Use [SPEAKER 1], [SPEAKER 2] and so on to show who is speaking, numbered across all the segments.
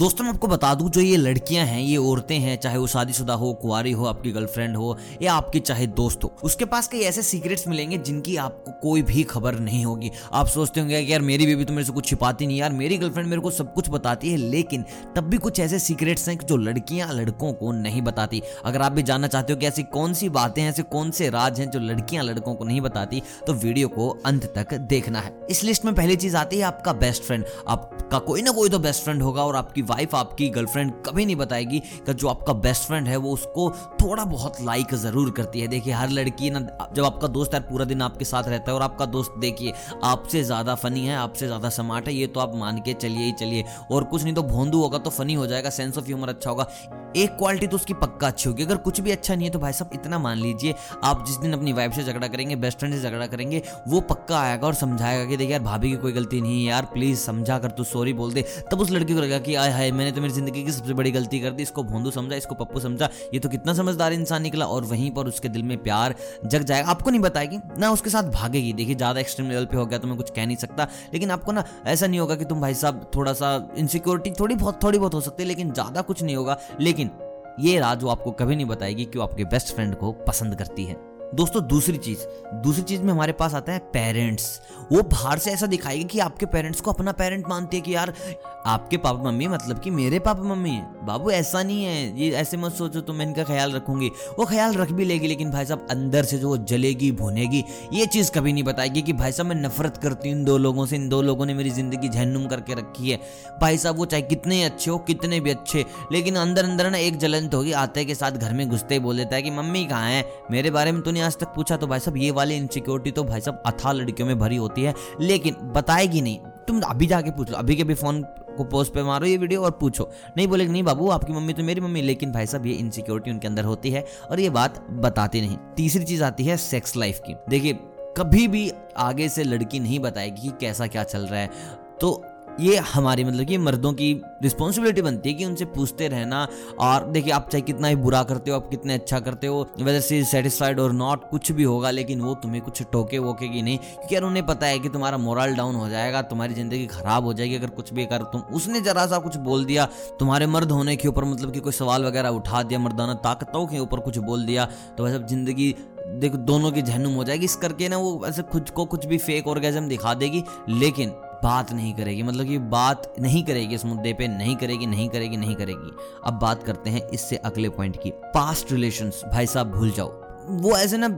[SPEAKER 1] दोस्तों, मैं आपको बता दूँ, जो ये लड़कियाँ हैं, ये औरतें हैं, चाहे वो शादीशुदा हो कुआरी हो, आपकी गर्लफ्रेंड हो, या आपकी चाहे दोस्त हो, उसके पास कई ऐसे सीक्रेट्स मिलेंगे जिनकी आपको कोई भी खबर नहीं होगी। आप सोचते होंगे कि यार, मेरी बेबी तो मेरे से कुछ छिपाती नहीं, यार, मेरी गर्लफ्रेंड मेरे को सब कुछ बताती है, लेकिन तब भी कुछ ऐसे सीक्रेट्स हैं जो लड़कियाँ लड़कों को नहीं बताती। अगर आप भी जानना चाहते हो कि ऐसी कौन सी बातें हैं, ऐसे कौन से राज हैं जो लड़कियाँ लड़कों को नहीं बताती तो वीडियो को अंत तक देखना है। इस लिस्ट में पहली चीज़ आती है आपका बेस्ट फ्रेंड आपका कोई ना कोई तो बेस्ट फ्रेंड होगा और आपकी वाइफ आपकी गर्लफ्रेंड कभी नहीं बताएगी कि जो आपका बेस्ट फ्रेंड है वो उसको थोड़ा बहुत लाइक ज़रूर करती है। देखिए, हर लड़की ना, जब आपका दोस्त है पूरा दिन आपके साथ रहता है और आपका दोस्त देखिए, आपसे ज़्यादा फनी है, आपसे ज़्यादा स्मार्ट है, ये तो आप मान के चलिए ही चलिए। और कुछ नहीं तो भोंदू होगा तो फनी हो जाएगा सेंस ऑफ़ ह्यूमर अच्छा होगा। एक क्वालिटी तो उसकी पक्का अच्छी होगी। अगर कुछ भी अच्छा नहीं है तो भाई साहब इतना मान लीजिए, आप जिस दिन अपनी वाइफ से झगड़ा करेंगे बेस्ट फ्रेंड से झगड़ा करेंगे, वो पक्का आएगा और समझाएगा कि देखिए यार, भाभी की कोई गलती नहीं है यार प्लीज़ समझा कर तू सॉरी बोल दे। तब उस लड़की को लगेगा कि आय हाय, मैंने तो मेरी ज़िंदगी की सबसे बड़ी गलती कर दी, इसको भोंदू समझा, इसको पप्पू समझा। ये तो कितना समझदार इंसान निकला और वहीं पर उसके दिल में प्यार जग जाएगा। आपको नहीं बताएगी, ना उसके साथ भागेगी। देखिए, ज़्यादा एक्सट्रीम लेवल पे हो गया तो मैं कुछ कह नहीं सकता, लेकिन आपको ना ऐसा नहीं होगा कि तुम भाई साहब थोड़ा सा इनसिक्योरिटी थोड़ी बहुत थोड़ी बहुत हो सकती है, लेकिन ज़्यादा कुछ नहीं होगा। लेकिन ये राज वो आपको कभी नहीं बताएगी कि वो आपके बेस्ट फ्रेंड को पसंद करती है। दोस्तों, दूसरी चीज़। दूसरी चीज़ में हमारे पास आता है पेरेंट्स वो बाहर से ऐसा दिखाएगी कि आपके पेरेंट्स को अपना पेरेंट मानते हैं कि यार, आपके पापा मम्मी मतलब कि मेरे पापा मम्मी है। बाबू, ऐसा नहीं है। ये ऐसे मत सोचो तो मैं इनका ख्याल रखूँगी। वो ख्याल रख भी लेगी, लेकिन भाई साहब, अंदर से जो वो जलेगी, भुनेगी, ये चीज़ कभी नहीं बताएगी कि भाई साहब, मैं नफरत करती हूँ इन दो लोगों से। इन दो लोगों ने मेरी ज़िंदगी झहनुम करके रखी है। भाई साहब, वो चाहे कितने अच्छे हो, कितने भी अच्छे, लेकिन अंदर अंदर ना एक जलन तो होगी, आते के साथ घर में घुसते ही बोल देता है कि, मम्मी कहाँ है? मेरे बारे में तूने आज तक पूछा तो भाई साहब, ये वाली इनसिक्योरिटी तो भाई साहब अथा लड़कियों में भरी होती है, लेकिन बताएगी नहीं। तुम अभी जाके पूछ लो, अभी के भी फ़ोन को पोस्ट पे मारो ये वीडियो और पूछो। नहीं बोलेगे, नहीं बाबू, आपकी मम्मी तो मेरी मम्मी, लेकिन भाई साहब, ये इनसिक्योरिटी उनके अंदर होती है और ये बात बताते नहीं। तीसरी चीज़ आती है सेक्स लाइफ की। देखिए, कभी भी आगे से लड़की नहीं बताएगी कि कैसा क्या चल रहा है तो ये हमारी मतलब कि मर्दों की रिस्पॉन्सिबिलिटी बनती है कि उनसे पूछते रहना। और देखिए, आप चाहे कितना ही बुरा करते हो, आप कितने अच्छा करते हो वेदर सी सेटिस्फाइड और नॉट कुछ भी होगा, लेकिन वो तुम्हें कुछ टोके वोकेगी नहीं, क्योंकि यार उन्हें पता है कि तुम्हारा मोरल डाउन हो जाएगा, तुम्हारी ज़िंदगी खराब हो जाएगी, अगर कुछ भी कर, तुम, उसने जरा सा कुछ बोल दिया, तुम्हारे मर्द होने के ऊपर मतलब कि कोई सवाल वगैरह उठा दिया, मर्दाना ताकतों के ऊपर कुछ बोल दिया तो वैसे ज़िंदगी, देखो, दोनों की जहनुम हो जाएगी, इस करके ना वो ऐसे खुद को कुछ भी फेक ऑर्गेजम दिखा देगी, लेकिन बात नहीं करेगी मतलब कि बात नहीं करेगी, इस मुद्दे पे नहीं करेगी नहीं करेगी नहीं करेगी। अब बात करते हैं इससे अगले पॉइंट की। पास्ट रिलेशंस भाई साहब, भूल जाओ। वो ऐसे ना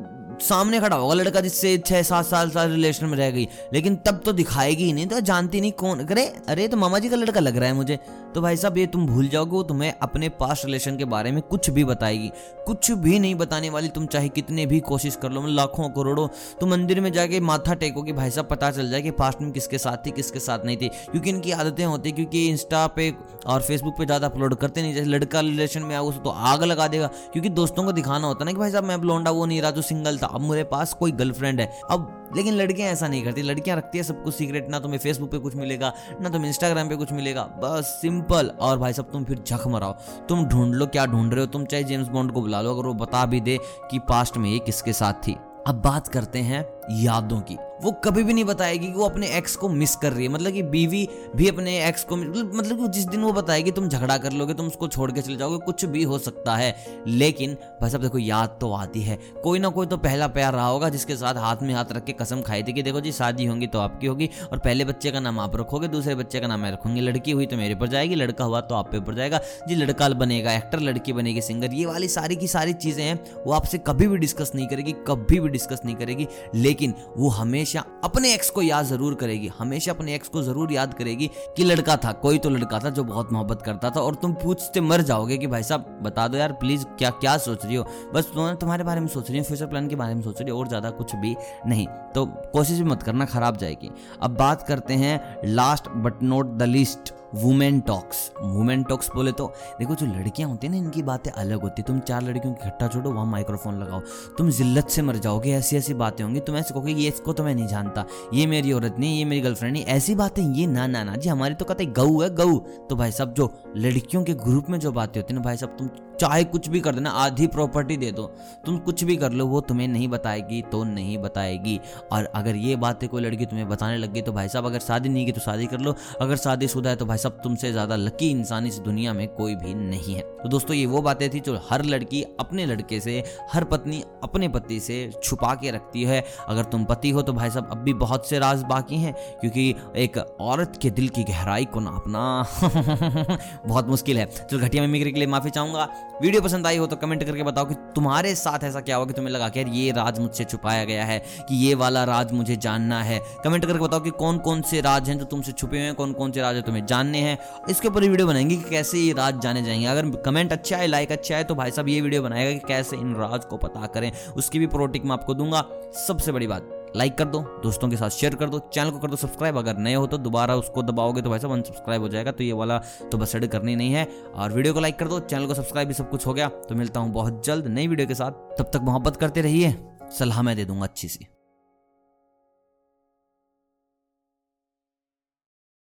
[SPEAKER 1] सामने खड़ा होगा लड़का जिससे छह सात साल साल रिलेशन में रह गई। लेकिन तब तो दिखाएगी ही नहीं तो जानती नहीं कौन। अरे अरे तो मामा जी का लड़का लग रहा है मुझे। तो भाई साहब, ये तुम भूल जाओगे, वो तुम्हें अपने पास्ट रिलेशन के बारे में कुछ भी बताएगी। कुछ भी नहीं बताने वाली, तुम चाहे कितने भी कोशिश कर लो लाखों करोड़ों तो मंदिर में जाके माथा टेको कि भाई साहब, पता चल जाए कि पास्ट में किसके साथ थी, किसके साथ नहीं थी। क्योंकि इनकी आदतें होती क्योंकि इंस्टा पे और फेसबुक पे ज़्यादा अपलोड करते नहीं। जैसे लड़का रिलेशन में आओ तो आग लगा देगा। क्योंकि दोस्तों को दिखाना होता ना कि भाई साहब, मैं लौंडा वो नहीं रहा जो सिंगल था अब मेरे पास कोई गर्लफ्रेंड है। अब, लेकिन लड़कियाँ ऐसा नहीं करती। लड़कियाँ रखती है सब कुछ सीक्रेट ना तुम्हें फेसबुक पे कुछ मिलेगा, ना तुम इंस्टाग्राम पे कुछ मिलेगा। बस सिंपल और भाई सब तुम फिर झक मराओ तुम ढूंढ लो क्या ढूंढ रहे हो। तुम चाहे जेम्स बॉन्ड को बुला लो, अगर वो बता भी दे कि पास्ट में ये किसके साथ थी। अब बात करते हैं यादों की। वो कभी भी नहीं बताएगी कि वो अपने एक्स को मिस कर रही है। मतलब कि बीवी भी अपने एक्स को मतलब कि जिस दिन वो बताएगी, तुम झगड़ा कर लोगे, तुम उसको छोड़ के चले जाओगे, कुछ भी हो सकता है। लेकिन, भाई साहब, देखो, याद तो आती है। कोई ना कोई तो पहला प्यार रहा होगा जिसके साथ हाथ में हाथ रख के कसम खाई थी कि, देखो जी, शादी होंगी तो आपकी होगी और पहले बच्चे का नाम आप रखोगे, दूसरे बच्चे का नाम मैं रखूँगी। लड़की हुई तो मेरे पर जाएगी, लड़का हुआ तो आप पे ऊपर जाएगा। जी, लड़का बनेगा, एक्टर लड़की बनेगी, सिंगर, ये वाली सारी की सारी चीज़ें हैं, वो आपसे कभी भी डिस्कस नहीं करेगी, कभी भी डिस्कस नहीं करेगी। लेकिन वो हमेशा अपने एक्स को याद ज़रूर करेगी, हमेशा अपने एक्स को ज़रूर याद करेगी कि लड़का था, कोई तो लड़का था जो बहुत मोहब्बत करता था और तुम पूछते मर जाओगे कि भाई साहब, बता दो यार प्लीज़ क्या क्या सोच रही हो? बस तुम्हारे बारे में सोच रही हो फ्यूचर प्लान के बारे में सोच रही हो और ज़्यादा कुछ भी नहीं। तो कोशिश भी मत करना, खराब जाएगी। अब बात करते हैं last but not the least women talks women talks बोले तो देखो जो लड़कियाँ होती हैं ना, इनकी बातें अलग होती है। तुम चार लड़कियों की इकट्ठा छोड़ो, वहाँ माइक्रोफोन लगाओ। तुम जिल्लत से मर जाओगे, ऐसी ऐसी बातें होंगी। तुम ऐसे कहोगे, ये इसको तो मैं नहीं जानता। ये मेरी औरत नहीं, ये मेरी गर्लफ्रेंड नहीं। ऐसी बातें, ये ना ना ना। जी, हमारी तो कहते गऊ है, गऊ। तो भाई साहब, जो लड़कियों के ग्रुप में जो बातें होती है ना, भाई साहब, तुम चाहे कुछ भी कर देना, आधी प्रॉपर्टी दे दो। तुम कुछ भी कर लो, वो तुम्हें नहीं बताएगी तो नहीं बताएगी। और अगर ये बातें कोई लड़की तुम्हें बताने लग गई तो भाई साहब, अगर शादी नहीं की तो शादी कर लो। अगर शादी शुदा है तो भाई साहब, तुमसे ज़्यादा लकी इंसान इस दुनिया में कोई भी नहीं है। तो दोस्तों, ये वो बातें थी जो हर लड़की अपने लड़के से, हर पत्नी अपने पति से छुपा के रखती है। अगर तुम पति हो तो भाई साहब, अब भी बहुत से राज बाकी हैं, क्योंकि एक औरत के दिल की गहराई को नापना बहुत मुश्किल है। चलो, घटिया में मिक्री के लिए माफ़ी चाहूँगा। वीडियो पसंद आई हो तो कमेंट करके बताओ कि तुम्हारे साथ ऐसा क्या हुआ कि तुम्हें लगा कि यार, ये राज मुझसे छुपाया गया है, कि ये वाला राज मुझे जानना है। कमेंट करके बताओ कि कौन कौन से राज हैं जो तुमसे छुपे हुए हैं कौन कौन से राज है तुम्हें जानने हैं। इसके ऊपर वीडियो बनाएँगे कि कैसे ये राज जाने जाएँगे। अगर कमेंट अच्छा है, लाइक अच्छा है तो भाई साहब ये वीडियो बनाएगा कि कैसे इन राज को पता करें। उसकी भी प्रोटिक मैं आपको दूँगा। सबसे बड़ी बात लाइक कर दो, दोस्तों के साथ शेयर कर दो चैनल को कर दो सब्सक्राइब अगर नए हो तो दोबारा उसको दबाओगे तो भाई साहब अनसब्सक्राइब हो जाएगा तो ये वाला तो बस एड करनी नहीं है। और वीडियो को लाइक कर दो चैनल को सब्सक्राइब भी सब कुछ हो गया। तो मिलता हूँ बहुत जल्द नई वीडियो के साथ। तब तक मोहब्बत करते रहिए, सलाह मैं दे दूँगा अच्छी सी।